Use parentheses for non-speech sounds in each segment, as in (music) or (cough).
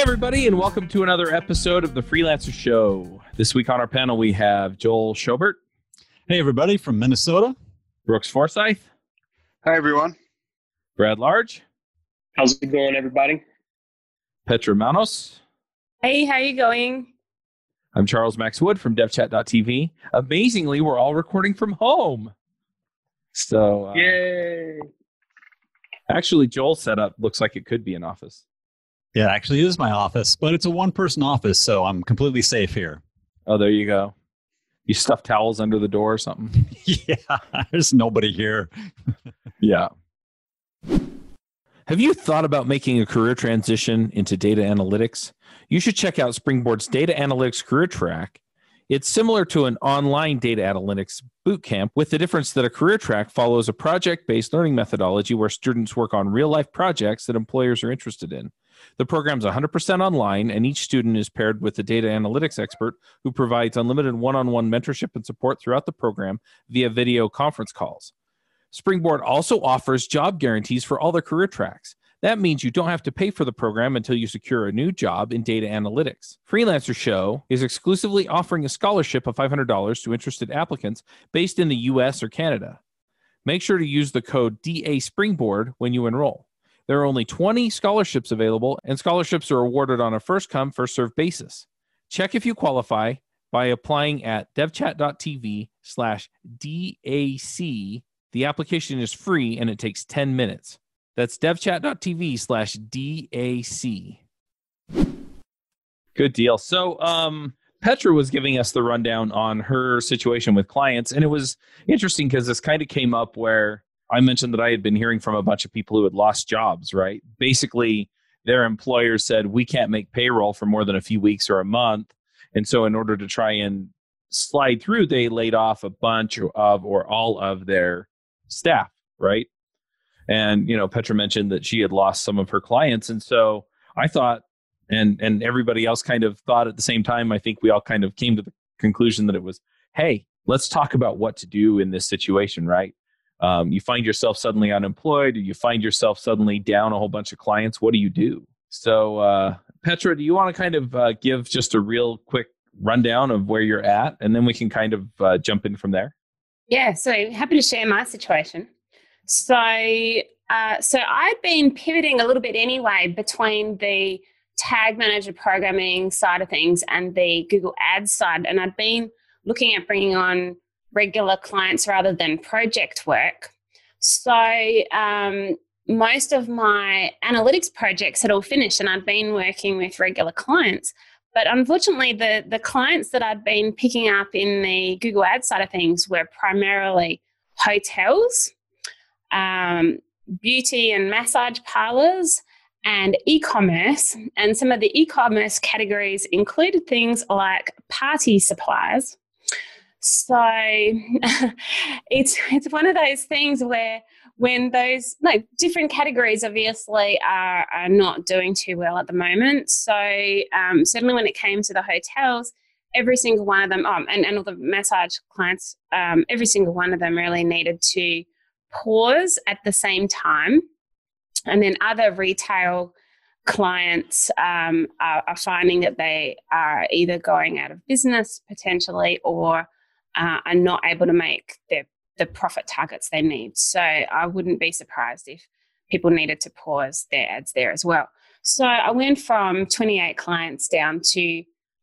Hey, everybody, and welcome to another episode of the Freelancer Show. This week on our panel, we have Joel Schaubert. Hey, everybody from Minnesota. Brooks Forsyth. Hi, everyone. Brad Large. How's it going, everybody? Petra Manos. Hey, how you going? I'm Charles Max Wood from DevChat.tv. Amazingly, we're all recording from home. So, uh, yay! Actually, Joel's setup looks like it could be an office. Yeah, it actually is my office, but it's a one person office, so I'm completely safe here. Oh, there you go. You stuff towels under the door or something? (laughs) yeah, there's nobody here. yeah. Have you thought about making a career transition into data analytics? You should check out Springboard's Data Analytics Career Track. It's similar to an online data analytics bootcamp, with the difference that a career track follows a project based learning methodology where students work on real life projects that employers are interested in. The program is 100% online, and each student is paired with a data analytics expert who provides unlimited one on one mentorship and support throughout the program via video conference calls. Springboard also offers job guarantees for all their career tracks. That means you don't have to pay for the program until you secure a new job in data analytics. Freelancer Show is exclusively offering a scholarship of $500 to interested applicants based in the US or Canada. Make sure to use the code DA Springboard when you enroll. There are only 20 scholarships available, and scholarships are awarded on a first come, first served basis. Check if you qualify by applying at devchat.tv slash DAC. The application is free and it takes 10 minutes. That's devchat.tv slash DAC. Good deal. So, um, Petra was giving us the rundown on her situation with clients, and it was interesting because this kind of came up where I mentioned that I had been hearing from a bunch of people who had lost jobs, right? Basically, their employers said, we can't make payroll for more than a few weeks or a month. And so, in order to try and slide through, they laid off a bunch of or all of their staff, right? And, you know, Petra mentioned that she had lost some of her clients. And so I thought, and and everybody else kind of thought at the same time, I think we all kind of came to the conclusion that it was, hey, let's talk about what to do in this situation, right? Um, you find yourself suddenly unemployed, or you find yourself suddenly down a whole bunch of clients. What do you do? So, uh, Petra, do you want to kind of uh, give just a real quick rundown of where you're at, and then we can kind of uh, jump in from there? Yeah, so happy to share my situation. So, uh, so I've been pivoting a little bit anyway between the tag manager programming side of things and the Google Ads side, and I've been looking at bringing on regular clients rather than project work. So um, most of my analytics projects had all finished, and I'd been working with regular clients. But unfortunately, the the clients that I'd been picking up in the Google Ads side of things were primarily hotels, um, beauty and massage parlors, and e-commerce. And some of the e-commerce categories included things like party supplies, so (laughs) it's it's one of those things where when those like different categories obviously are, are not doing too well at the moment. So um, certainly when it came to the hotels, every single one of them, oh, and, and all the massage clients, um, every single one of them really needed to pause at the same time. And then other retail clients um, are, are, finding that they are either going out of business potentially or uh, are not able to make their the profit targets they need. So I wouldn't be surprised if people needed to pause their ads there as well. So I went from 28 clients down to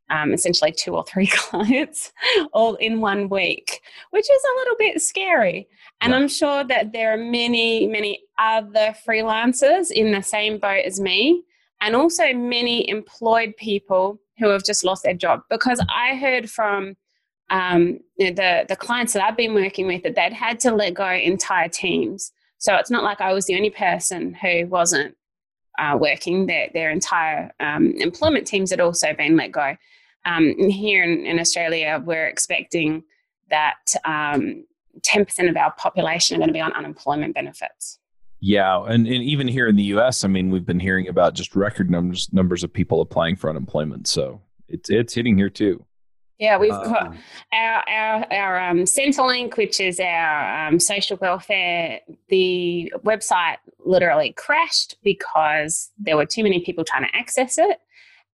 um, essentially two or three (laughs) clients all in one week, which is a little bit scary. And yeah. I'm sure that there are many, many other freelancers in the same boat as me, and also many employed people who have just lost their job. Because I heard from um, you know, the the clients that I've been working with that they'd had to let go entire teams. So it's not like I was the only person who wasn't uh, working. Their their entire um, employment teams had also been let go. Um, here in, in, Australia, we're expecting that um, ten percent of our population are going to be on unemployment benefits. Yeah, and, and even here in the U.S., I mean, we've been hearing about just record numbers numbers of people applying for unemployment. So it's it's hitting here too. Yeah, we've got um, our our, our um, Centrelink, which is our um, social welfare. The website literally crashed because there were too many people trying to access it,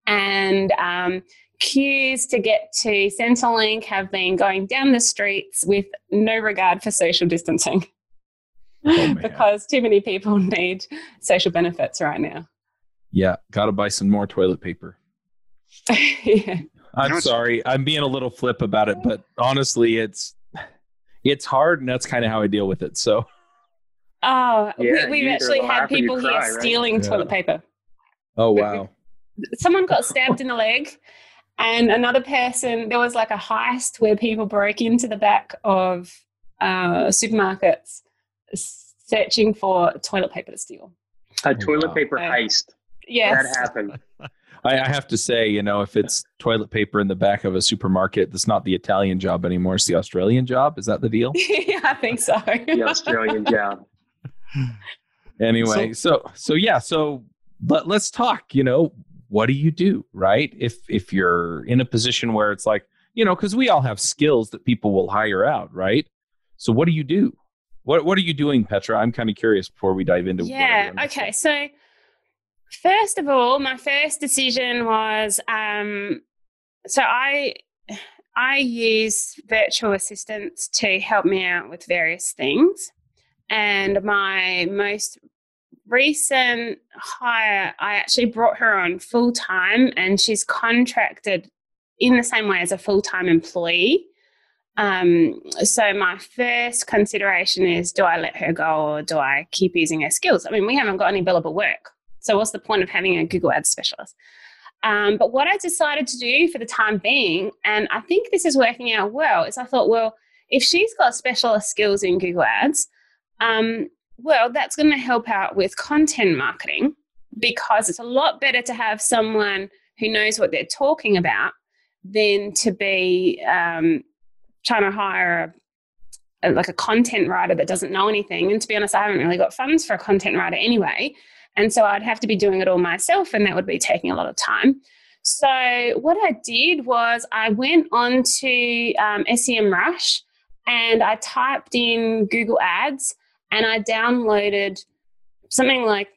and um, queues to get to Centrelink have been going down the streets with no regard for social distancing. (laughs) Oh, because too many people (laughs) need social benefits right now. Yeah, got to buy some more toilet paper. (laughs) yeah. I'm You know, sorry. I'm being a little flip about it, but honestly, it's it's hard, and that's kind of how I deal with it. So, Oh, Yeah, we, we've actually had laugh or you people here right? stealing Yeah. toilet paper. oh wow, Someone got stabbed in the leg, and another person, there was like a heist where people broke into the back of uh, supermarkets searching for toilet paper to steal. A toilet wow. paper Okay. heist. Yes. That happened. I, I have to say, you know, if it's toilet paper in the back of a supermarket, that's not the Italian job anymore; it's the Australian job. Is that the deal? (laughs) yeah, I think so. (laughs) The Australian job. (laughs) anyway so so yeah so but let's talk you know what do you do right if if you're in a position where it's like you know because we all have skills that people will hire out right so what do you do what what are you doing petra i'm kind of curious before we dive into yeah okay does. so first of all my first decision was um so i i use virtual assistants to help me out with various things and my most recent hire i actually brought her on full time and she's contracted in the same way as a full-time employee um, so my first consideration is do I let her go or do I keep using her skills? I mean, we haven't got any billable work. So what's the point of having a Google Ads specialist? Um, but what I decided to do for the time being, and I think this is working out well, is I thought, well, if she's got specialist skills in Google Ads, um, well, that's going to help out with content marketing because it's a lot better to have someone who knows what they're talking about than to be um, trying to hire a, a, like a content writer that doesn't know anything. And to be honest, I haven't really got funds for a content writer anyway. And so I'd have to be doing it all myself, and that would be taking a lot of time. So what I did was I went on to um, SEMrush and I typed in Google Ads and I downloaded something like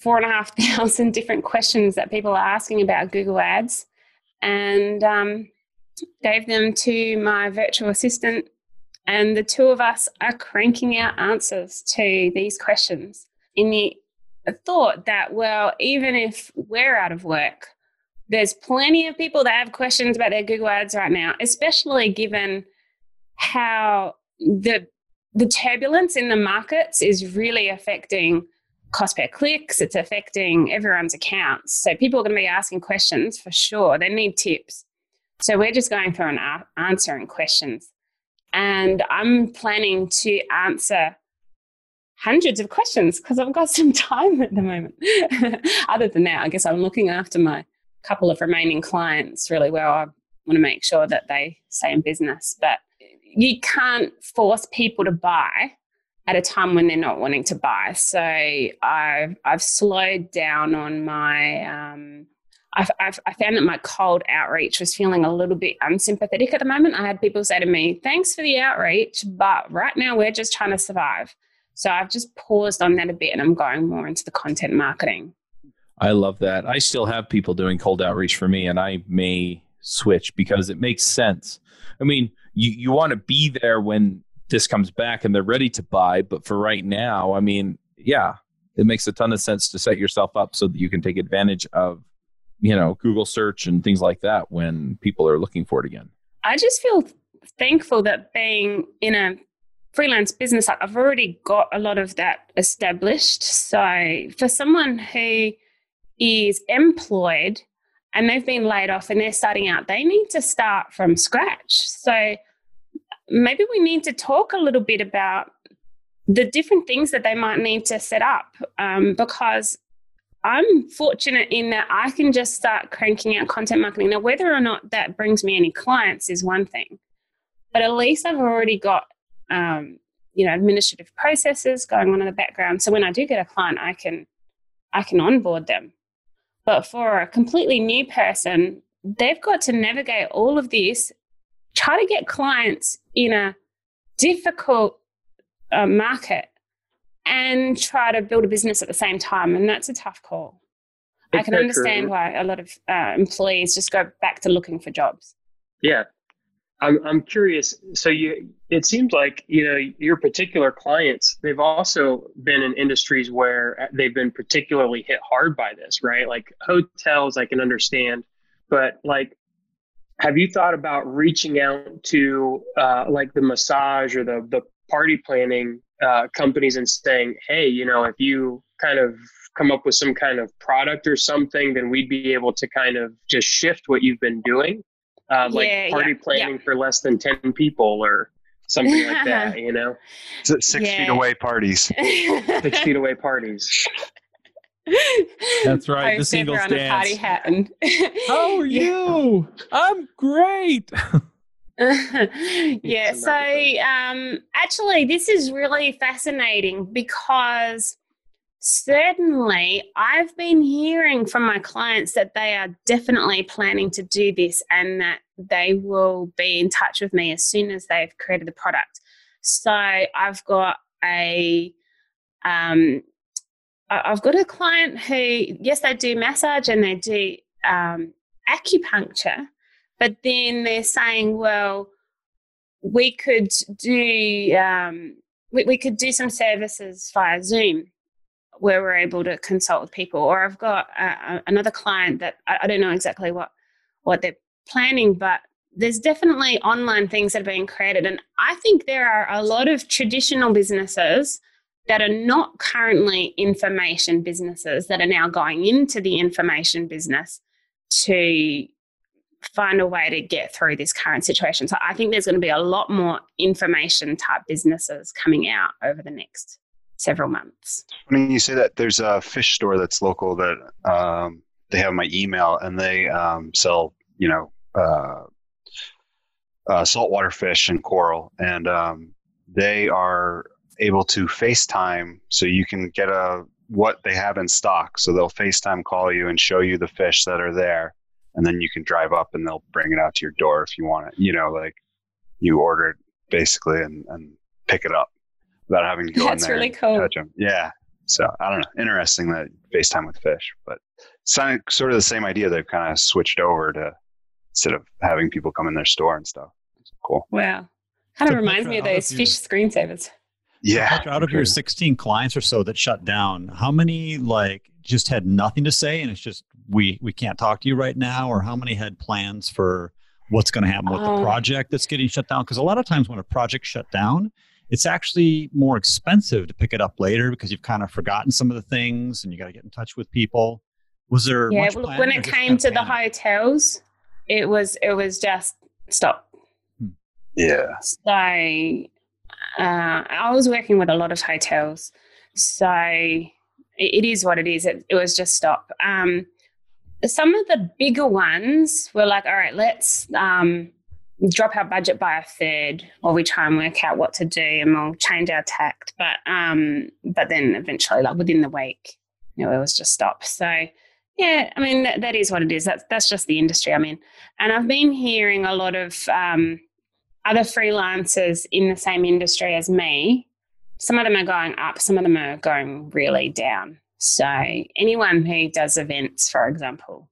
four and a half (laughs) thousand different questions that people are asking about Google Ads and um, gave them to my virtual assistant. And the two of us are cranking out answers to these questions in the thought that, well, even if we're out of work, there's plenty of people that have questions about their Google Ads right now, especially given how the the turbulence in the markets is really affecting cost per clicks. It's affecting everyone's accounts. So people are going to be asking questions for sure. They need tips. So we're just going through and answering questions. And I'm planning to answer hundreds of questions because I've got (laughs) some time at the moment. (laughs) Other than that, I guess I'm looking after my couple of remaining clients really well. I want to make sure that they stay in business. But you can't force people to buy at a time when they're not wanting to buy. So I've I've slowed down on my. Um, I've, I've, I found that my cold outreach was feeling a little bit unsympathetic at the moment. I had people say to me, "Thanks for the outreach, but right now we're just trying to survive." So I've just paused on that a bit, and I'm going more into the content marketing. I love that. I still have people doing cold outreach for me, and I may switch because it makes sense. I mean, you, you want to be there when this comes back and they're ready to buy. But for right now, I mean, yeah, it makes a ton of sense to set yourself up so that you can take advantage of, you know, Google search and things like that when people are looking for it again. I just feel thankful that being in a freelance business, I've already got a lot of that established. So for someone who is employed and they've been laid off and they're starting out, they need to start from scratch. So maybe we need to talk a little bit about the different things that they might need to set up um, because I'm fortunate in that I can just start cranking out content marketing. Now, whether or not that brings me any clients is one thing, but at least I've already got um, you know administrative processes going on in the background. So when I do get a client, I can I can onboard them. But for a completely new person, they've got to navigate all of this, try to get clients in a difficult uh, market and try to build a business at the same time. And that's a tough call. I can understand true? why a lot of uh, employees just go back to looking for jobs. Yeah. I'm I'm curious. So you it seems like, you know, your particular clients, they've also been in industries where they've been particularly hit hard by this, right? Like hotels I can understand, but like have you thought about reaching out to uh, like the massage or the the party planning uh, companies and saying, hey, you know, if you kind of come up with some kind of product or something, then we'd be able to kind of just shift what you've been doing, uh, like Yeah, party yeah, planning for less than ten people or something like (laughs) that. You know, S- Six feet away parties. six feet away parties. That's right, the Post singles everyone a party dance. hat and (laughs) How are you? I'm great. (laughs) yeah so um actually this is really fascinating because certainly. I've been hearing from my clients that they are definitely planning to do this and that they will be in touch with me as soon as they've created the product. So i've got a um i've got a client who yes they do massage and they do um acupuncture but then they're saying, well, we could do um, we, we could do some services via Zoom where we're able to consult with people. Or I've got uh, another client that I, I don't know exactly what what they're planning, but there's definitely online things that are being created, and I think there are a lot of traditional businesses that are not currently information businesses that are now going into the information business to find a way to get through this current situation. So I think there's going to be a lot more information type businesses coming out over the next several months. When you say that, there's a fish store that's local that um, they have my email and they um, sell, you know, uh, uh, saltwater fish and coral, and um, they are able to FaceTime, so you can get a what they have in stock. So they'll FaceTime call you and show you the fish that are there, and then you can drive up and they'll bring it out to your door if you want it. You know, like you order it basically and, and pick it up without having to go That's in there really and cool. touch them. Yeah. So I don't know. Interesting that FaceTime with fish, but it's sort of the same idea. They've kind of switched over to instead of having people come in their store and stuff. It's cool. Wow. Kind So of reminds me of those of fish your- screensavers. Yeah. Petra, out of your 16 clients or so that shut down, how many like just had nothing to say and it's just we we can't talk to you right now, or how many had plans for what's going to happen with Oh. the project that's getting shut down? Because a lot of times when a project shut down, it's actually more expensive to pick it up later because you've kind of forgotten some of the things and you got to get in touch with people. Was there Yeah, much well, when it came to of the hotels, it was it was just stop. Yeah. So uh, I was working with a lot of hotels. So it, it is what it is. It, it was just stop. Um, some of the bigger ones were like, all right, let's um, drop our budget by a third, or we try and work out what to do, and we'll change our tact. But um, but then eventually, like within the week, you know, it was just stop. So yeah, I mean that, that is what it is. That's that's just the industry i mean and I've been hearing a lot of um, other freelancers in the same industry as me. Some of them are going up, some of them are going really down. So anyone who does events, for example,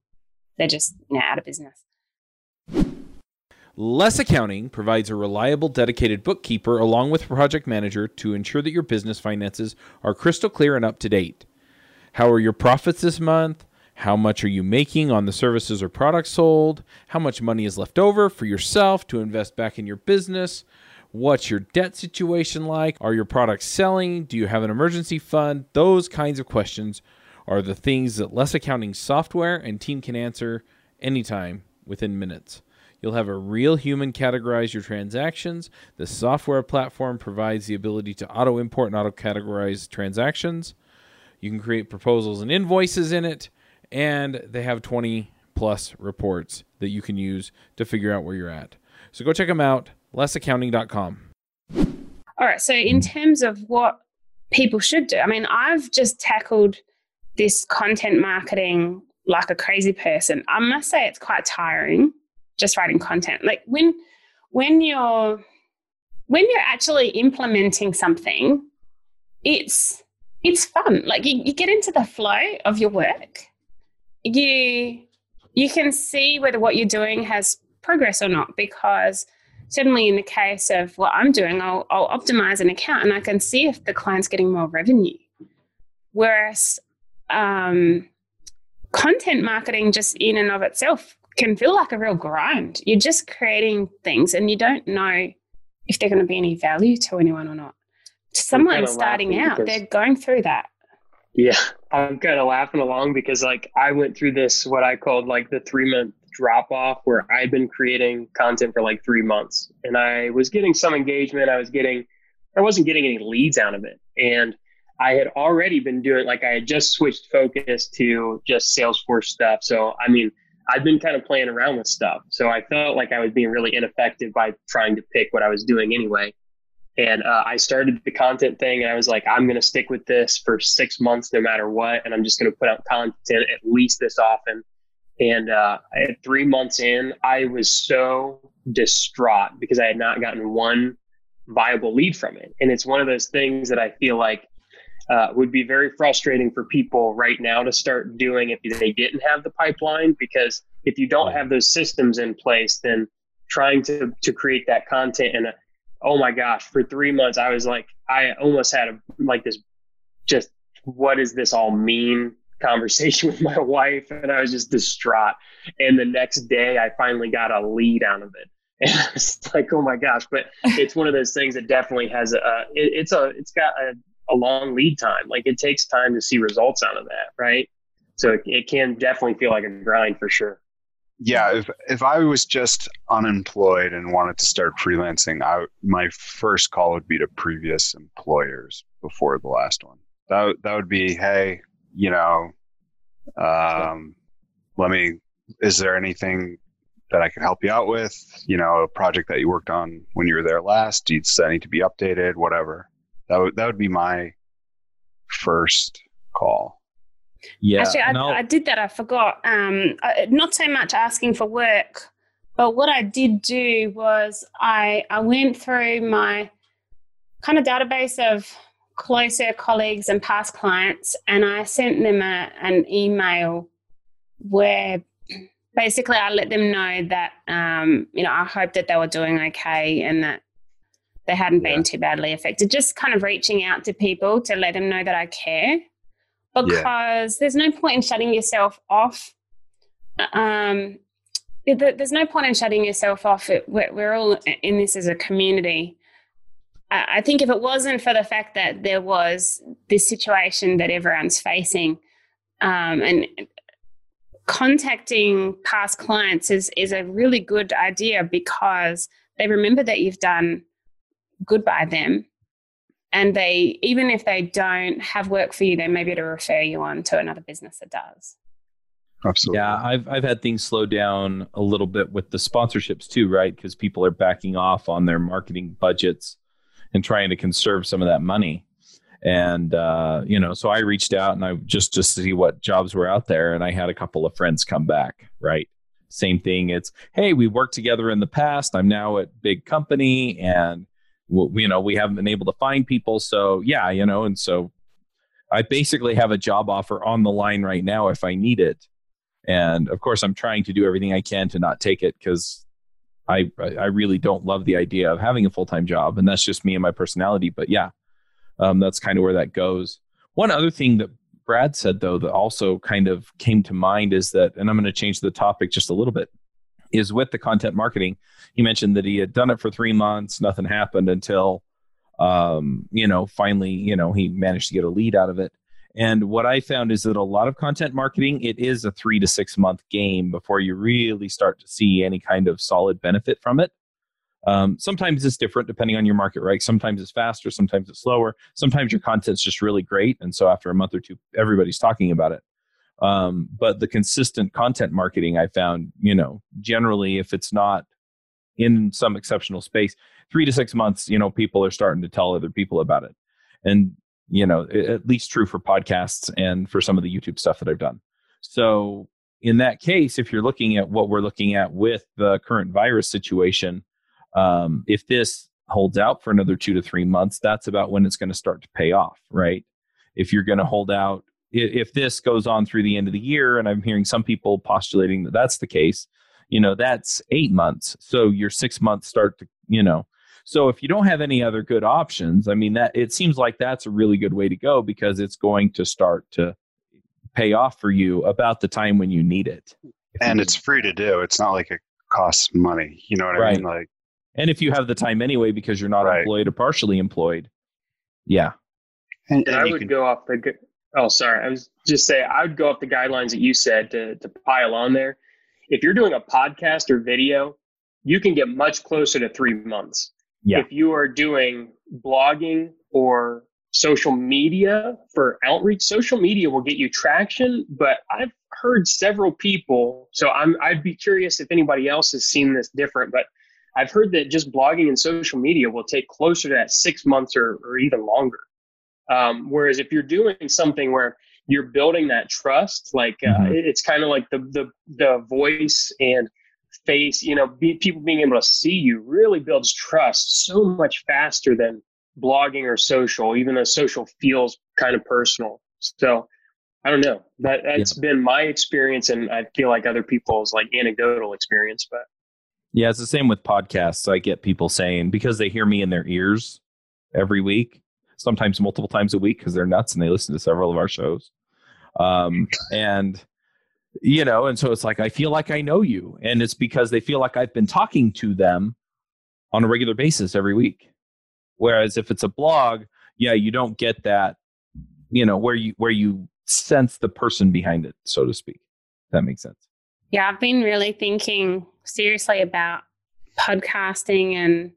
they're just you know, out of business. Less Accounting provides a reliable, dedicated bookkeeper along with project manager to ensure that your business finances are crystal clear and up to date. How are your profits this month? How much are you making on the services or products sold? How much money is left over for yourself to invest back in your business? What's your debt situation like? Are your products selling? Do you have an emergency fund? Those kinds of questions are the things that Less Accounting software and team can answer anytime within minutes. You'll have a real human categorize your transactions. The software platform provides the ability to auto import and auto categorize transactions. You can create proposals and invoices in it, and they have 20 plus reports that you can use to figure out where you're at. So go check them out, lessaccounting.com. All right. So, in mm. terms of what people should do, I mean, I've just tackled this content marketing like a crazy person. I must say it's quite tiring just writing content. Like when when you're when you're actually implementing something, it's it's fun. Like you, you get into the flow of your work you you can see whether what you're doing has progress or not because certainly in the case of what I'm doing, I'll, I'll optimize an account and I can see if the client's getting more revenue. Whereas um, content marketing, just in and of itself, can feel like a real grind. You're just creating things and you don't know if they're going to be any value to anyone or not. To Someone starting out, they're going through that. Yeah, (laughs) I'm kind of laughing along because like I went through this what I called like the three month drop off where I'd been creating content for like three months and I was getting some engagement. I was getting, I wasn't getting any leads out of it, and I had already been doing like I had just switched focus to just Salesforce stuff. So I mean, I'd been kind of playing around with stuff. So I felt like I was being really ineffective by trying to pick what I was doing anyway. And uh, I started the content thing and I was like, I'm going to stick with this for six months no matter what. And I'm just going to put out content at least this often. And uh, at three months in, I was so distraught because I had not gotten one viable lead from it. And it's one of those things that I feel like uh, would be very frustrating for people right now to start doing if they didn't have the pipeline. Because if you don't have those systems in place, then trying to to create that content and oh my gosh, for three months I was like, I almost had a like this just what does this all mean conversation (laughs) with my wife and I was just distraught. And the next day I finally got a lead out of it. (laughs) And it's like, oh my gosh. But it's one of those things that definitely has a it, it's a it's got a, a long lead time. Like it takes time to see results out of that, right? So it, it can definitely feel like a grind for sure. Yeah if if i was just unemployed and wanted to start freelancing i my first call would be to previous employers before the last one. That, that would be hey you know um, let me is there anything that i could help you out with? You know a project that you worked on when you were there last needs that need to be updated? Whatever that would that would be my first call yeah. Actually, I, I, did that. I forgot. Um, not so much asking for work, but what I did do was I I went through my kind of database of closer colleagues and past clients, and I sent them a, an email where basically I let them know that um, you know I hope that they were doing okay and that they hadn't yeah. been too badly affected. Just kind of reaching out to people to let them know that I care because yeah. there's no point in shutting yourself off. Um, there's no point in shutting yourself off. We're all in this as a community. I think if it wasn't for the fact that there was this situation that everyone's facing, um, and contacting past clients is is a really good idea because they remember that you've done good by them. And they even if they don't have work for you they may be able to refer you on to another business that does. Absolutely. Yeah i've i've had things slow down a little bit with the sponsorships too right? Because people are backing off on their marketing budgets and trying to conserve some of that money. And uh, you know so i reached out and i just just to see what jobs were out there and i had a couple of friends come back right? Same thing it's hey we worked together in the past. I'm now at big company and you know we haven't been able to find people. So yeah you know and so i basically have a job offer on the line right now if i need it. And of course i'm trying to do everything i can to not take it because i i really don't love the idea of having a full-time job and that's just me and my personality. But yeah um, that's kind of where that goes. One other thing that brad said though that also kind of came to mind is that and i'm going to change the topic just a little bit is with the content marketing. He mentioned that he had done it for three months, nothing happened until, um, you know, finally, you know, he managed to get a lead out of it. And what I found is that a lot of content marketing, it is a three to six month game before you really start to see any kind of solid benefit from it. Um, sometimes it's different depending on your market, right? Sometimes it's faster, sometimes it's slower. Sometimes your content's just really great. And so after a month or two, everybody's talking about it. Um, but the consistent content marketing I found, you know, generally if it's not in some exceptional space, three to six months, you know, people are starting to tell other people about it. And, you know, at least true for podcasts and for some of the YouTube stuff that I've done. So in that case, if you're looking at what we're looking at with the current virus situation, um, if this holds out for another two to three months, that's about when it's going to start to pay off, right? If you're going to hold out if this goes on through the end of the year, and I'm hearing some people postulating that that's the case, you know, that's eight months. So your six months start to, you know, so if you don't have any other good options, I mean, that it seems like that's a really good way to go because it's going to start to pay off for you about the time when you need it. And it's free to do. It's not like it costs money. You know what Right. I mean? Like, And if you have the time anyway because you're not Right. employed or partially employed, yeah. and, And and I would can, go off the. Oh, sorry. I was just saying I would go off the guidelines that you said to to pile on there. If you're doing a podcast or video, you can get much closer to three months. Yeah. If you are doing blogging or social media for outreach, social media will get you traction. But I've heard several people. So I'm I'd be curious if anybody else has seen this different, but. I've heard that just blogging and social media will take closer to that six months or, or even longer. Um, whereas if you're doing something where you're building that trust, like uh, Mhm. it's kind of like the the the voice and face, you know, be, people being able to see you really builds trust so much faster than blogging or social, even though social feels kind of personal. So I don't know. That that's been my experience, and I feel like other people's like anecdotal experience. But Yeah, it's the same with podcasts. I get people saying because they hear me in their ears every week, sometimes multiple times a week because they're nuts and they listen to several of our shows. Um, and you know, and so it's like I feel like I know you, and it's because they feel like I've been talking to them on a regular basis every week. Whereas if it's a blog, yeah, you don't get that, you know, where you where you sense the person behind it, so to speak. If that makes sense. Yeah, I've been really thinking seriously about podcasting and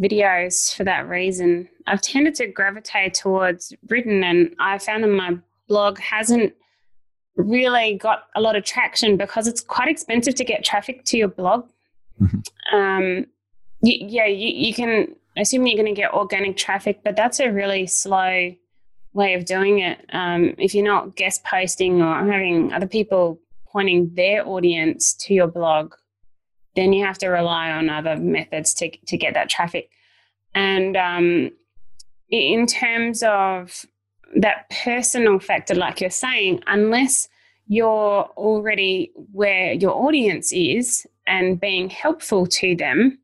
videos for that reason. I've tended to gravitate towards written, and I found that my blog hasn't really got a lot of traction because it's quite expensive to get traffic to your blog. Mhm. Um, y- yeah, you, you can assume you're going to get organic traffic, but that's a really slow way of doing it. Um, if you're not guest posting or having other people pointing their audience to your blog, then you have to rely on other methods to, to get that traffic. And um, in terms of that personal factor, like you're saying, unless you're already where your audience is and being helpful to them,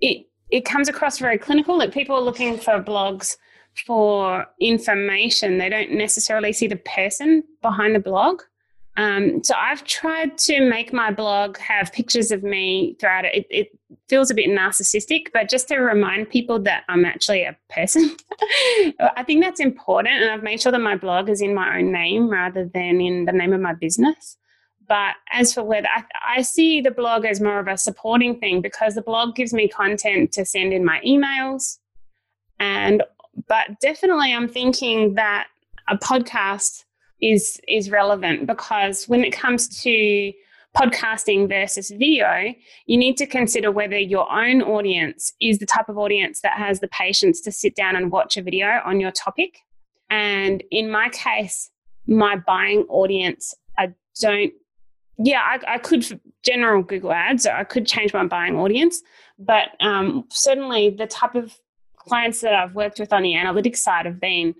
it it comes across very clinical. Like people are looking for blogs for information. They don't necessarily see the person behind the blog. Um, so I've tried to make my blog have pictures of me throughout it. it. It feels a bit narcissistic, but just to remind people that I'm actually a person. (laughs) I think that's important, and I've made sure that my blog is in my own name rather than in the name of my business. But as for whether I, I see the blog as more of a supporting thing because the blog gives me content to send in my emails, and but definitely I'm thinking that a podcast is is relevant because when it comes to podcasting versus video, you need to consider whether your own audience is the type of audience that has the patience to sit down and watch a video on your topic. And in my case, my buying audience, I don't, yeah, I, I could, general Google ads, I could change my buying audience, but um, certainly the type of clients that I've worked with on the analytics side have been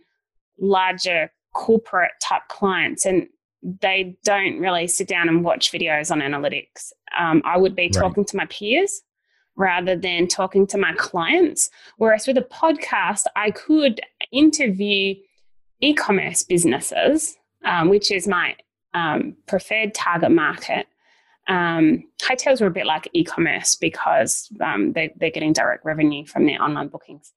larger corporate type clients and they don't really sit down and watch videos on analytics. Um, I would be Right. talking to my peers rather than talking to my clients. Whereas with a podcast, I could interview e commerce businesses, um, which is my um, preferred target market. Um, hotels are a bit like e commerce because um, they, they're getting direct revenue from their online bookings.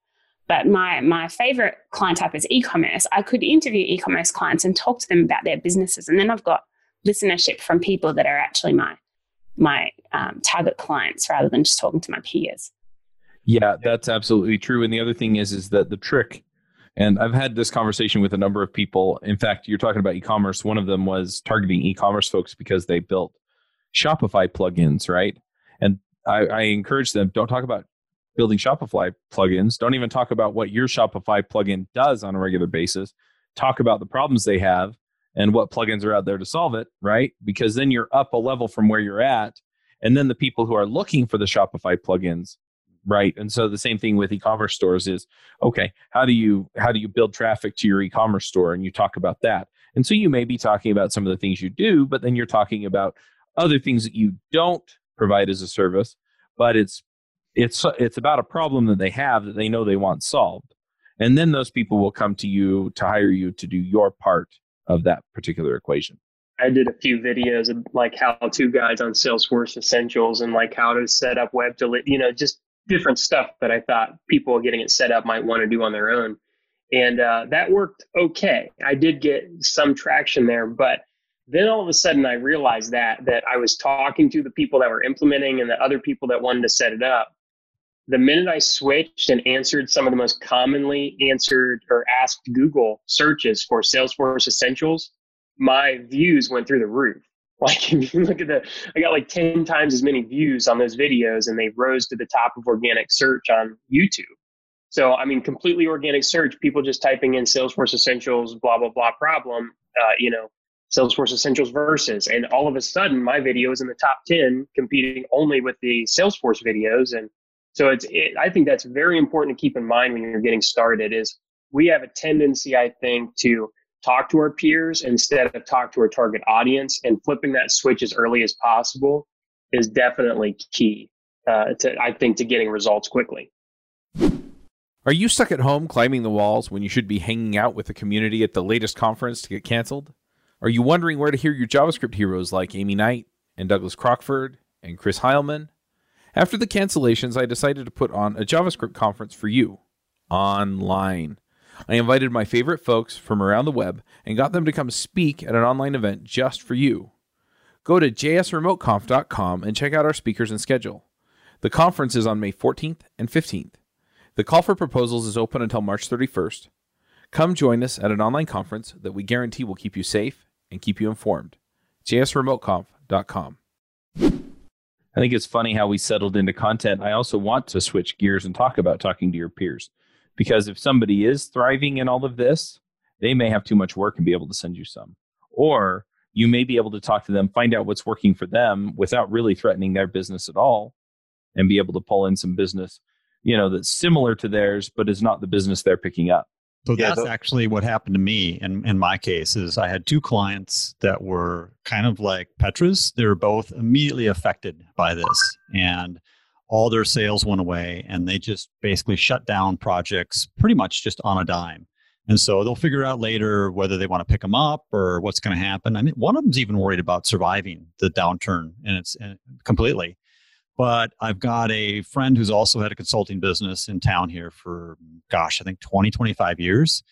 But my my favorite client type is e-commerce. I could interview e-commerce clients and talk to them about their businesses, and then I've got listenership from people that are actually my my um, target clients rather than just talking to my peers. Yeah, that's absolutely true. And the other thing is, is that the trick, and I've had this conversation with a number of people. In fact, you're talking about e-commerce. One of them was targeting e-commerce folks because they built Shopify plugins, right? And I, I encourage them don't talk about building Shopify plugins. Don't even talk about what your Shopify plugin does on a regular basis. Talk about the problems they have and what plugins are out there to solve it, right? Because then you're up a level from where you're at. And then the people who are looking for the Shopify plugins right and so the same thing with e-commerce stores is okay how do you how do you build traffic to your e-commerce store and you talk about that And so you may be talking about some of the things you do, but then you're talking about other things that you don't provide as a service, but it's it's it's about a problem that they have that they know they want solved. And then those people will come to you to hire you to do your part of that particular equation. I did a few videos of like how to guides on Salesforce Essentials and like how to set up web to, you know, just different stuff that I thought people getting it set up might want to do on their own. And uh, that worked okay. I did get some traction there, but then all of a sudden I realized that that I was talking to the people that were implementing and the other people that wanted to set it up. The minute I switched and answered some of the most commonly answered or asked Google searches for Salesforce Essentials, my views went through the roof. (laughs) Like if you look at the, I got like 10 times as many views on those videos and they rose to the top of organic search on YouTube. So, I mean, completely organic search, people just typing in Salesforce Essentials, blah, blah, blah problem, uh, you know, Salesforce Essentials versus. And all of a sudden, my video is in the top 10, competing only with the Salesforce videos. And so it's, it, I think that's very important to keep in mind when you're getting started is we have a tendency, I think, to talk to our peers instead of talk to our target audience and flipping that switch as early as possible is definitely key uh, to i think to getting results quickly. Are you stuck at home climbing the walls when you should be hanging out with the community at the latest conference to get canceled? Are you wondering where to hear your javascript heroes like aimee knight and douglas crockford and chris heilmann after the cancellations i decided to put on a javascript conference for you online I invited my favorite folks from around the web and got them to come speak at an online event just for you. Go to jsremoteconf.com and check out our speakers and schedule. The conference is on May 14th and 15th. The call for proposals is open until March 31st. Come join us at an online conference that we guarantee will keep you safe and keep you informed. jsremoteconf.com. I think it's funny how we settled into content. I also want to switch gears and talk about talking to your peers. Because if somebody is thriving in all of this, they may have too much work and be able to send you some. Or you may be able to talk to them, find out what's working for them without really threatening their business at all, and be able to pull in some business, you know, that's similar to theirs, but is not the business they're picking up. So yeah, that's actually what happened to me in, in my case is I had two clients that were kind of like Petras. They were both immediately affected by this. And all their sales went away and they just basically shut down projects pretty much just on a dime. And so they'll figure out later whether they want to pick them up or what's going to happen. I mean, one of them's even worried about surviving the downturn and it's uh, completely. But I've got a friend who's also had a consulting business in town here for, gosh, I think 20, 25 years.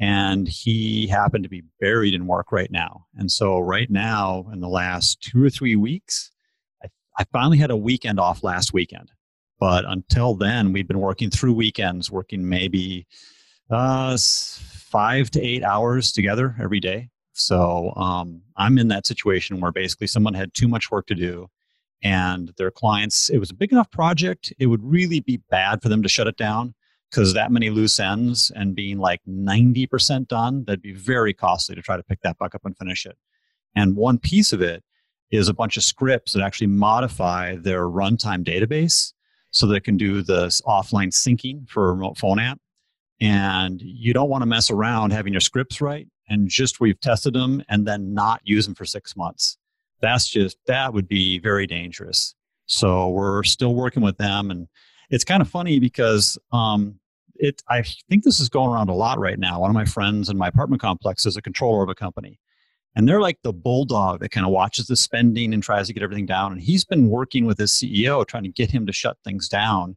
And he happened to be buried in work right now. And so, right now, in the last two or three weeks, I finally had a weekend off last weekend. But until then, we'd been working through weekends, working maybe uh, five to eight hours together every day. So um, I'm in that situation where basically someone had too much work to do and their clients, it was a big enough project, it would really be bad for them to shut it down because that many loose ends and being like 90% done, that'd be very costly to try to pick that back up and finish it. And one piece of it is a bunch of scripts that actually modify their runtime database so that it can do the offline syncing for a remote phone app. And you don't want to mess around having your scripts right and just we've tested them and then not use them for six months. That's just, that would be very dangerous. So we're still working with them. And it's kind of funny because um, it, I think this is going around a lot right now. One of my friends in my apartment complex is a controller of a company and they're like the bulldog that kind of watches the spending and tries to get everything down. And he's been working with his CEO trying to get him to shut things down.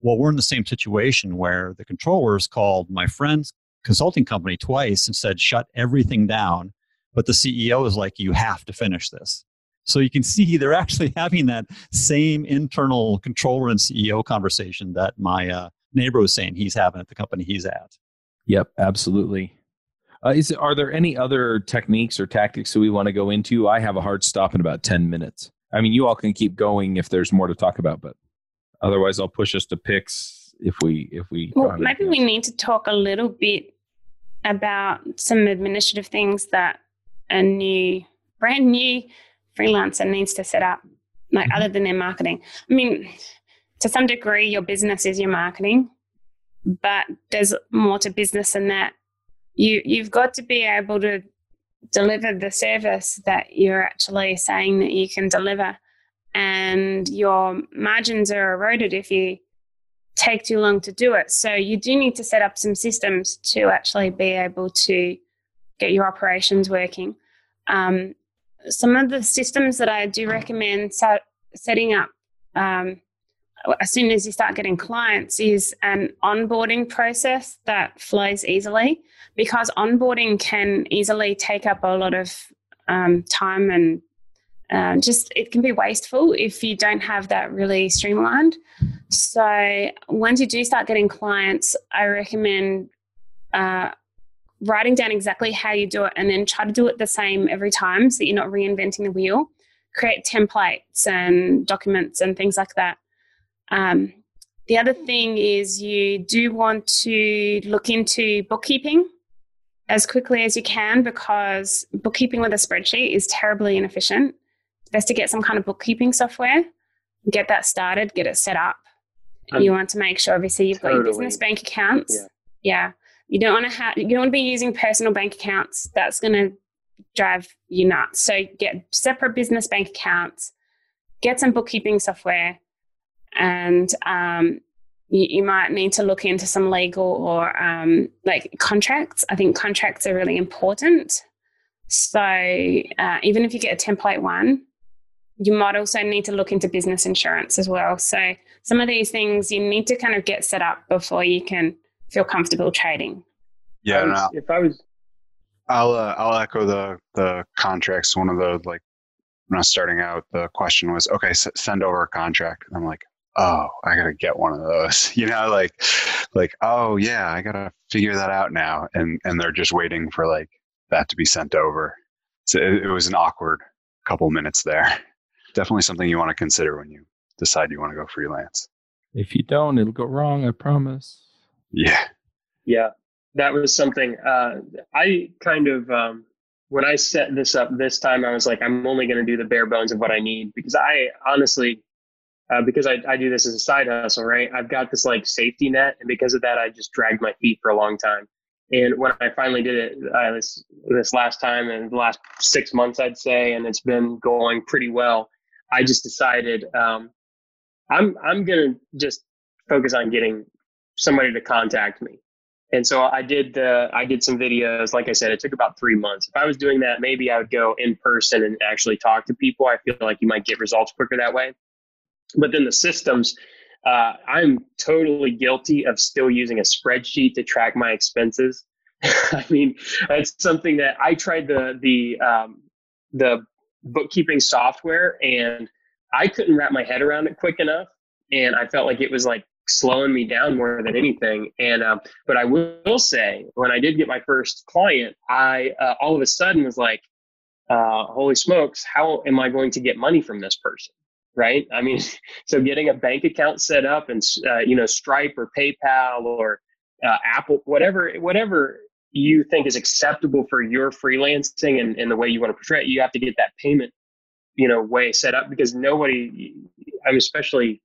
Well, we're in the same situation where the controllers called my friend's consulting company twice and said, shut everything down. But the CEO is like, you have to finish this. So you can see (laughs) they're actually having that same internal controller and CEO conversation that my uh, neighbor was saying he's having at the company he's at. Yep, absolutely. Uh, is are there any other techniques or tactics that we want to go into? I have a hard stop in about ten minutes. I mean, you all can keep going if there's more to talk about, but otherwise, I'll push us to picks if we if we. Well, maybe we need to talk a little bit about some administrative things that a new, brand new freelancer needs to set up, like mm-hmm. other than their marketing. I mean, to some degree, your business is your marketing, but there's more to business than that you you've got to be able to deliver the service that you're actually saying that you can deliver. And your margins are eroded if you take too long to do it. So you do need to set up some systems to actually be able to get your operations working. Um, some of the systems that I do recommend set, setting up um, as soon as you start getting clients is an onboarding process that flows easily because onboarding can easily take up a lot of um, time and uh, just it can be wasteful if you don't have that really streamlined. So once you do start getting clients, I recommend uh, writing down exactly how you do it and then try to do it the same every time so that you're not reinventing the wheel. Create templates and documents and things like that. Um, the other thing is you do want to look into bookkeeping as quickly as you can because bookkeeping with a spreadsheet is terribly inefficient. It's best to get some kind of bookkeeping software, get that started, get it set up. Um, you want to make sure, obviously, you've totally. got your business bank accounts. Yeah. yeah. You don't want to have. You don't want to be using personal bank accounts. That's going to drive you nuts. So get separate business bank accounts. Get some bookkeeping software, and um, you, you, might need to look into some legal or um, like contracts. I think contracts are really important. So uh, even if you get a template one, you might also need to look into business insurance as well. So some of these things you need to kind of get set up before you can feel comfortable trading. Yeah, was, if I was, I'll uh, I'll echo the the contracts. One of the like when I was starting out, the question was, okay, s- send over a contract. And I'm like, oh, I gotta get one of those. (laughs) You know, like like oh yeah, I gotta figure that out now. And and they're just waiting for like that to be sent over. So it, it was an awkward couple minutes there. (laughs) Definitely something you want to consider when you decide you want to go freelance. If you don't, it'll go wrong. I promise. Yeah. Yeah, that was something uh, I kind of um, when I set this up this time, I was like, I'm only going to do the bare bones of what I need because I honestly, uh, because I, I do this as a side hustle, right? I've got this like safety net, and because of that, I just dragged my feet for a long time. And when I finally did it uh, this this last time, and the last six months, I'd say, and it's been going pretty well. I just decided um, I'm I'm gonna just focus on getting somebody to contact me. And so I did the I did some videos. Like I said, it took about three months. If I was doing that, maybe I would go in person and actually talk to people. I feel like you might get results quicker that way. But then the systems, uh, I'm totally guilty of still using a spreadsheet to track my expenses. (laughs) I mean, it's something that I tried the the um, the bookkeeping software and I couldn't wrap my head around it quick enough, and I felt like it was like slowing me down more than anything. And um, but I will say, when I did get my first client, I uh, all of a sudden was like, uh, "Holy smokes! How am I going to get money from this person?" Right? I mean, (laughs) so getting a bank account set up and uh, you know Stripe or PayPal or uh, Apple, whatever, whatever you think is acceptable for your freelancing and, and the way you want to portray it, you have to get that payment you know way set up because nobody i'm especially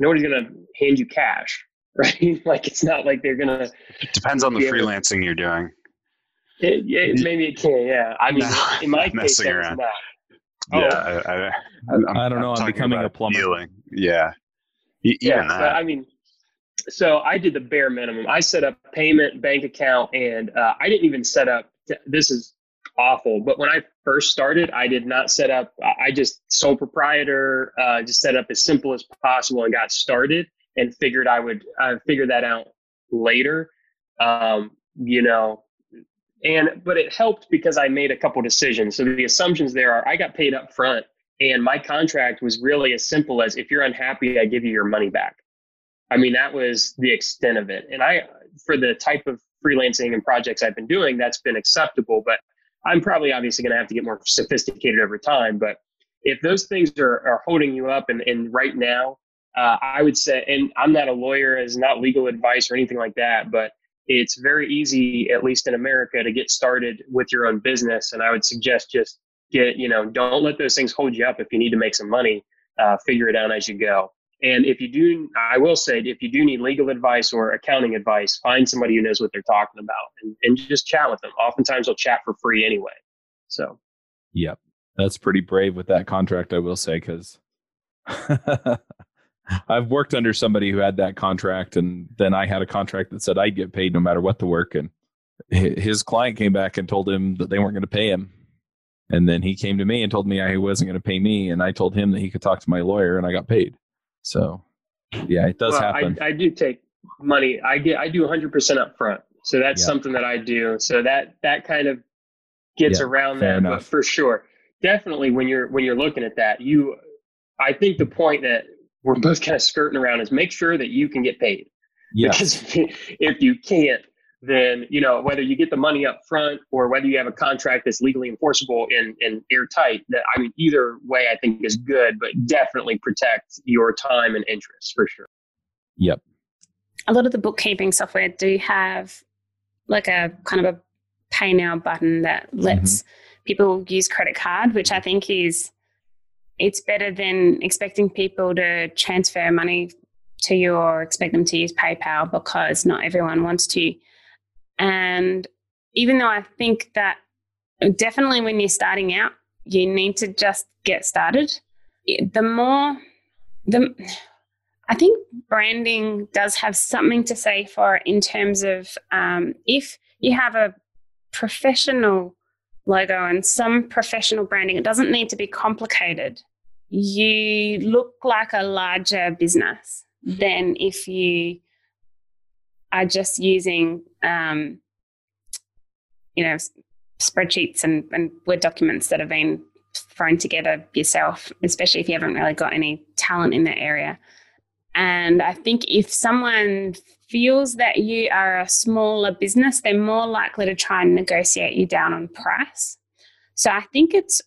nobody's gonna hand you cash (laughs) right like it's not like they're gonna it depends on the freelancing you're doing it, it, maybe it can yeah i mean no, in my (laughs) case around. Not. yeah oh. I, I, I, don't know i'm, I'm becoming a plumber dealing. yeah even yeah that. i mean so i did the bare minimum i set up payment bank account and uh, i didn't even set up this is awful. But when I first started, I did not set up. I just sole proprietor, uh, just set up as simple as possible and got started, and figured I would I figure that out later. Um, you know, and but it helped because I made a couple decisions. So the assumptions there are I got paid up front, and my contract was really as simple as if you're unhappy, I give you your money back. I mean, that was the extent of it. And I, for the type of freelancing and projects I've been doing, that's been acceptable. But I'm probably obviously going to have to get more sophisticated over time. But if those things are, are holding you up, and, and right now, uh, I would say, and I'm not a lawyer, as not legal advice or anything like that, but it's very easy, at least in America, to get started with your own business. And I would suggest just get, you know, don't let those things hold you up. If you need to make some money, uh, figure it out as you go. And if you do, I will say, if you do need legal advice or accounting advice, find somebody who knows what they're talking about and, and just chat with them. Oftentimes they'll chat for free anyway. So, yep, that's pretty brave with that contract, I will say, because (laughs) I've worked under somebody who had that contract, and then I had a contract that said I'd get paid no matter what the work, and his client came back and told him that they weren't going to pay him. And then he came to me and told me I wasn't going to pay me, and I told him that he could talk to my lawyer, and I got paid. So, yeah, it does well, happen. I, I, do take money. I get I do 100% up front, so that's yeah. something that I do. So that that kind of gets yeah, around that, enough. but for sure, definitely when you're when you're looking at that, you, I think the point that we're both kind of skirting around is make sure that you can get paid. Yeah. Because (laughs) if you can't, then you know whether you get the money up front or whether you have a contract that's legally enforceable and, and airtight that i mean either way i think is good but definitely protect your time and interests for sure yep a lot of the bookkeeping software do have like a kind of a pay now button that lets mm-hmm. people use credit card which i think is it's better than expecting people to transfer money to you or expect them to use PayPal because not everyone wants to. And even though I think that definitely when you're starting out, you need to just get started. The more, the, I think branding does have something to say for in terms of um, if you have a professional logo and some professional branding, it doesn't need to be complicated. You look like a larger business than if you are just using, um, you know, spreadsheets and, and Word documents that have been thrown together yourself, especially if you haven't really got any talent in that area. And I think if someone feels that you are a smaller business, they're more likely to try and negotiate you down on price. So I think it's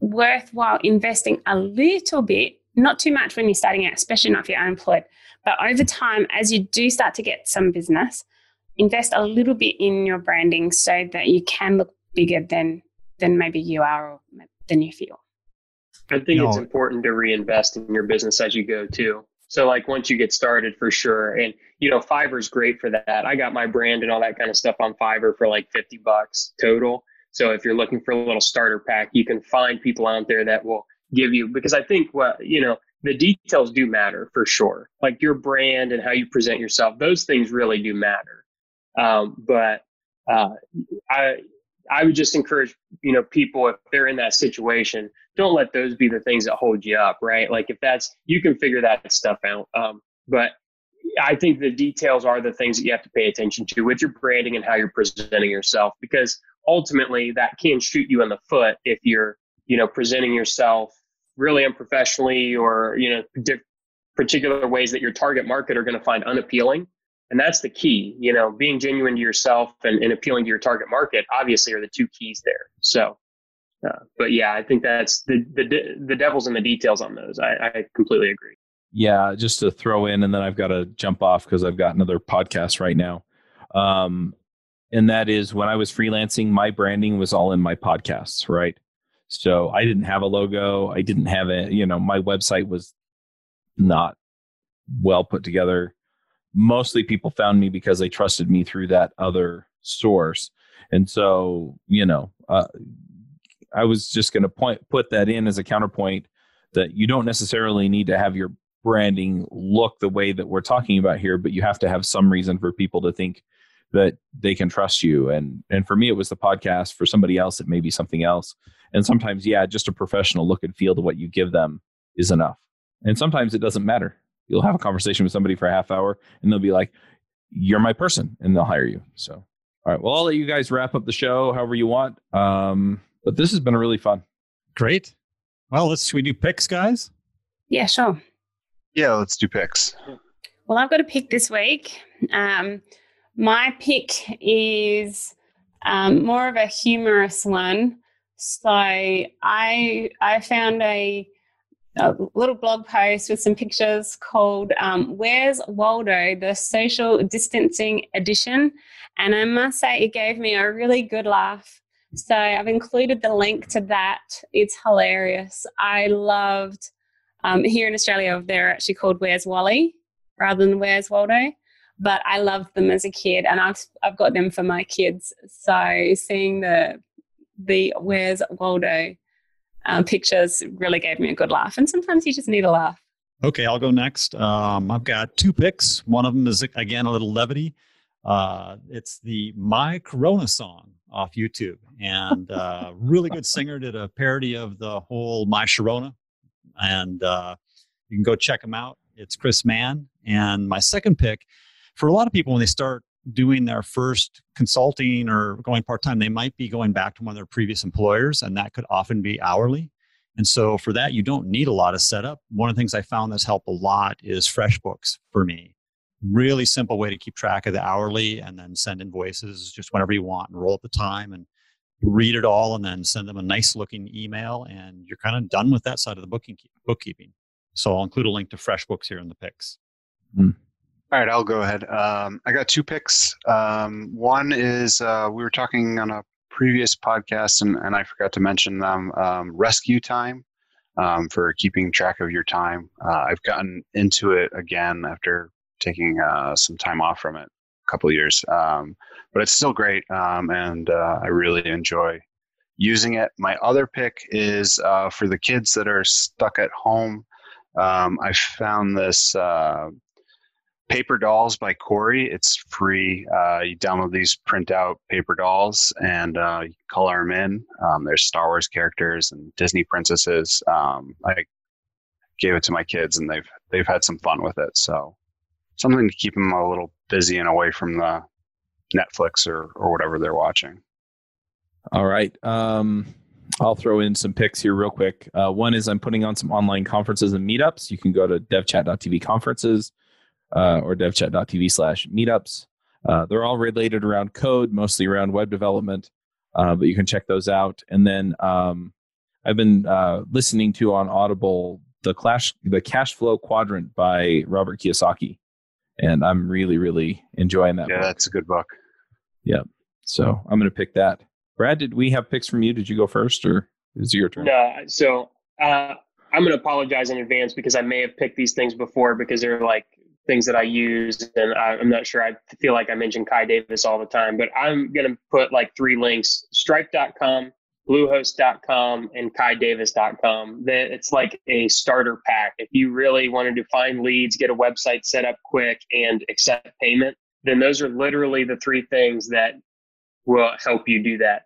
worthwhile investing a little bit, not too much when you're starting out, especially not if you're unemployed, but over time, as you do start to get some business, invest a little bit in your branding so that you can look bigger than than maybe you are or than you feel. I think no. it's important to reinvest in your business as you go too. So like once you get started for sure. And you know, Fiverr's great for that. I got my brand and all that kind of stuff on Fiverr for like 50 bucks total. So if you're looking for a little starter pack, you can find people out there that will give you because I think what, you know, the details do matter for sure. Like your brand and how you present yourself, those things really do matter. Um, but uh, I I would just encourage you know people if they're in that situation, don't let those be the things that hold you up, right? Like if that's you can figure that stuff out. Um, but I think the details are the things that you have to pay attention to with your branding and how you're presenting yourself, because ultimately that can shoot you in the foot if you're you know presenting yourself really unprofessionally or you know particular ways that your target market are going to find unappealing. And that's the key you know being genuine to yourself and, and appealing to your target market obviously are the two keys there. So uh, but yeah i think that's the, the the devil's in the details on those. I, I completely agree. Yeah just to throw in and then i've got to jump off because i've got another podcast right now. Um, and that is when i was freelancing my branding was all in my podcasts right so I didn't have a logo. I didn't have a, you know, my website was not well put together. Mostly people found me because they trusted me through that other source. And so, you know, uh, I was just going to point put that in as a counterpoint that you don't necessarily need to have your branding look the way that we're talking about here, but you have to have some reason for people to think that they can trust you. And and for me, it was the podcast. For somebody else, it may be something else. And sometimes, yeah, just a professional look and feel to what you give them is enough. And sometimes it doesn't matter. You'll have a conversation with somebody for a half hour and they'll be like, you're my person and they'll hire you. So, all right. Well, I'll let you guys wrap up the show however you want. Um, but this has been really fun. Great. Well, let's, should we do picks, guys? Yeah, sure. Yeah, let's do picks. Well, I've got a pick this week. Um, my pick is um, more of a humorous one. So I I found a, a little blog post with some pictures called um, "Where's Waldo?" the social distancing edition, and I must say it gave me a really good laugh. So I've included the link to that. It's hilarious. I loved um, here in Australia they're actually called "Where's Wally" rather than "Where's Waldo." But I loved them as a kid, and I've I've got them for my kids. So seeing the the Where's Waldo uh, pictures really gave me a good laugh. And sometimes you just need a laugh. Okay, I'll go next. Um, I've got two picks. One of them is, again, a little levity. Uh, it's the My Corona song off YouTube. And uh, really good singer did a parody of the whole My Sharona. And uh, you can go check him out. It's Chris Mann. And my second pick, for a lot of people, when they start doing their first consulting or going part time, they might be going back to one of their previous employers, and that could often be hourly. And so for that, you don't need a lot of setup. One of the things I found that's helped a lot is FreshBooks for me. Really simple way to keep track of the hourly and then send invoices just whenever you want and roll up the time and read it all and then send them a nice looking email and you're kind of done with that side of the booking bookkeeping. So I'll include a link to FreshBooks here in the picks. Mm. All right, I'll go ahead. Um, I got two picks. Um, one is uh, we were talking on a previous podcast, and, and I forgot to mention them. Um, RescueTime um, for keeping track of your time. Uh, I've gotten into it again after taking uh, some time off from it a couple years, um, but it's still great, um, and uh, I really enjoy using it. My other pick is uh, for the kids that are stuck at home. I found this uh, Paper Dolls by Cory. It's free. Uh, you download these print out paper dolls and uh, color them in. Um, there's Star Wars characters and Disney princesses. Um, I gave it to my kids and they've they've had some fun with it. So something to keep them a little busy and away from the Netflix or or whatever they're watching. All right. Um, I'll throw in some picks here real quick. Uh, one is I'm putting on some online conferences and meetups. You can go to devchat.tv conferences uh, or devchat.tv slash meetups. Uh, they're all related around code, mostly around web development, uh, but you can check those out. And then um, I've been uh, listening to on Audible the Clash, the Cash Flow Quadrant by Robert Kiyosaki, and I'm really, really enjoying that. Yeah, book. that's a good book. Yep. So I'm going to pick that. Brad, did we have picks from you? Did you go first, or is it your turn? No. So uh, I'm going to apologize in advance because I may have picked these things before because they're like things that I use, and I, am not sure. I feel like I mention Kai Davis all the time, but I'm going to put like three links: Stripe.com, Bluehost.com, and KaiDavis.com. That it's like a starter pack. If you really wanted to find leads, get a website set up quick, and accept payment, then those are literally the three things that will help you do that.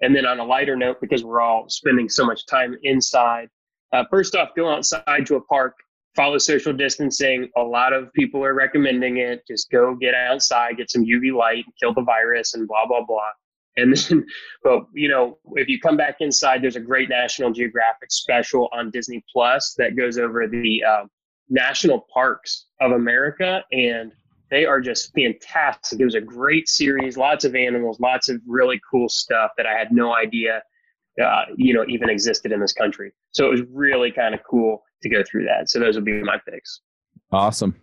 And then on a lighter note, because we're all spending so much time inside, uh, first off, go outside to a park follow social distancing. A lot of people are recommending it. Just go get outside, get some UV light, kill the virus, and blah blah blah. And (laughs) then, but you know, if you come back inside, there's a great National Geographic special on Disney Plus that goes over the uh, national parks of America, and they are just fantastic. It was a great series, lots of animals, lots of really cool stuff that I had no idea, uh, you know, even existed in this country. So it was really kind of cool to go through that. So those would be my picks. Awesome.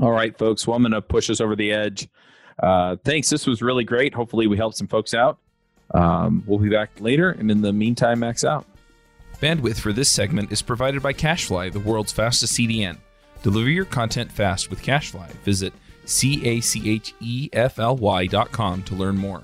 All right, folks. Well, I'm going to push us over the edge. Uh, thanks. This was really great. Hopefully, we helped some folks out. Um, we'll be back later. And in the meantime, max out. Bandwidth for this segment is provided by CacheFly, the world's fastest CDN. Deliver your content fast with CacheFly. Visit C A C H E F L Y dot com to learn more.